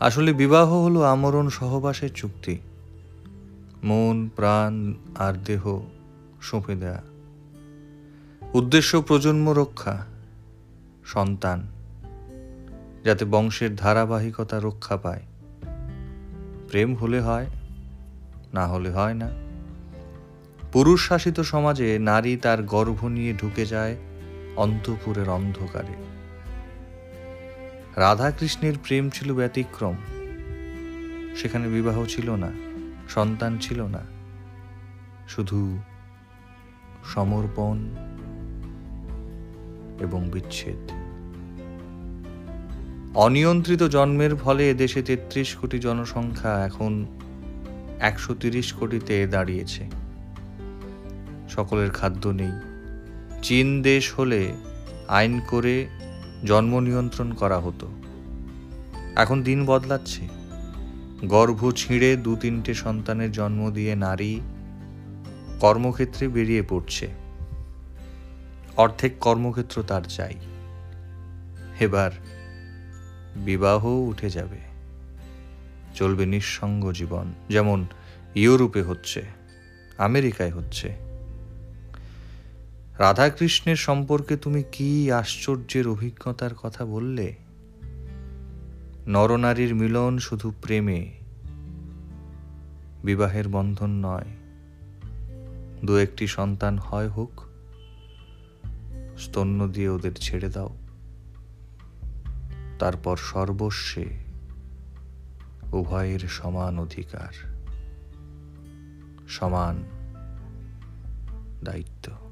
আসলে বিবাহ হলো আমরণ সহবাসের চুক্তি। মন, প্রাণ আর দেহ সঁপে দেয়া। উদ্দেশ্য প্রজন্ম রক্ষা, সন্তান, যাতে বংশের ধারাবাহিকতা রক্ষা পায়। প্রেম হলে হয়, না হলে হয় না। পুরুষ শাসিত সমাজে নারী তার গর্ভ নিয়ে ঢুকে যায় অন্তপুরের অন্ধকারে। রাধাকৃষ্ণের প্রেম ছিল ব্যতিক্রম। সেখানে বিবাহ ছিল না, সন্তান ছিল না। শুধু সমর্পণ এবং বিচ্ছেদ। অনিয়ন্ত্রিত জন্মের ফলে দেশে তেত্রিশ কোটি জনসংখ্যা এখন একশো তিরিশ কোটিতে দাঁড়িয়েছে। সকলের খাদ্য নেই। চীন দেশ হলে আইন করে জন্ম নিয়ন্ত্রণ করা হতো। এখন দিন বদলাচ্ছে। গর্ভ ছিঁড়ে দু তিনটে সন্তানের জন্ম দিয়ে নারী কর্মক্ষেত্রে বেরিয়ে পড়ছে। অর্ধেক কর্মক্ষেত্র তার চাই। এবার বিবাহ উঠে যাবে। চলবে নিঃসঙ্গ জীবন, যেমন ইউরোপে হচ্ছে, আমেরিকায় হচ্ছে। রাধাকৃষ্ণের সম্পর্কে তুমি কি আশ্চর্যের অভিজ্ঞতার কথা বললে? নরনারীর মিলন শুধু প্রেমে, বিবাহের বন্ধন নয়। দু একটি সন্তান হয় হোক, স্তন্য দিয়ে ওদের ছেড়ে দাও। তারপর সর্বস্বে উভয়ের সমান অধিকার, সমান দায়িত্ব।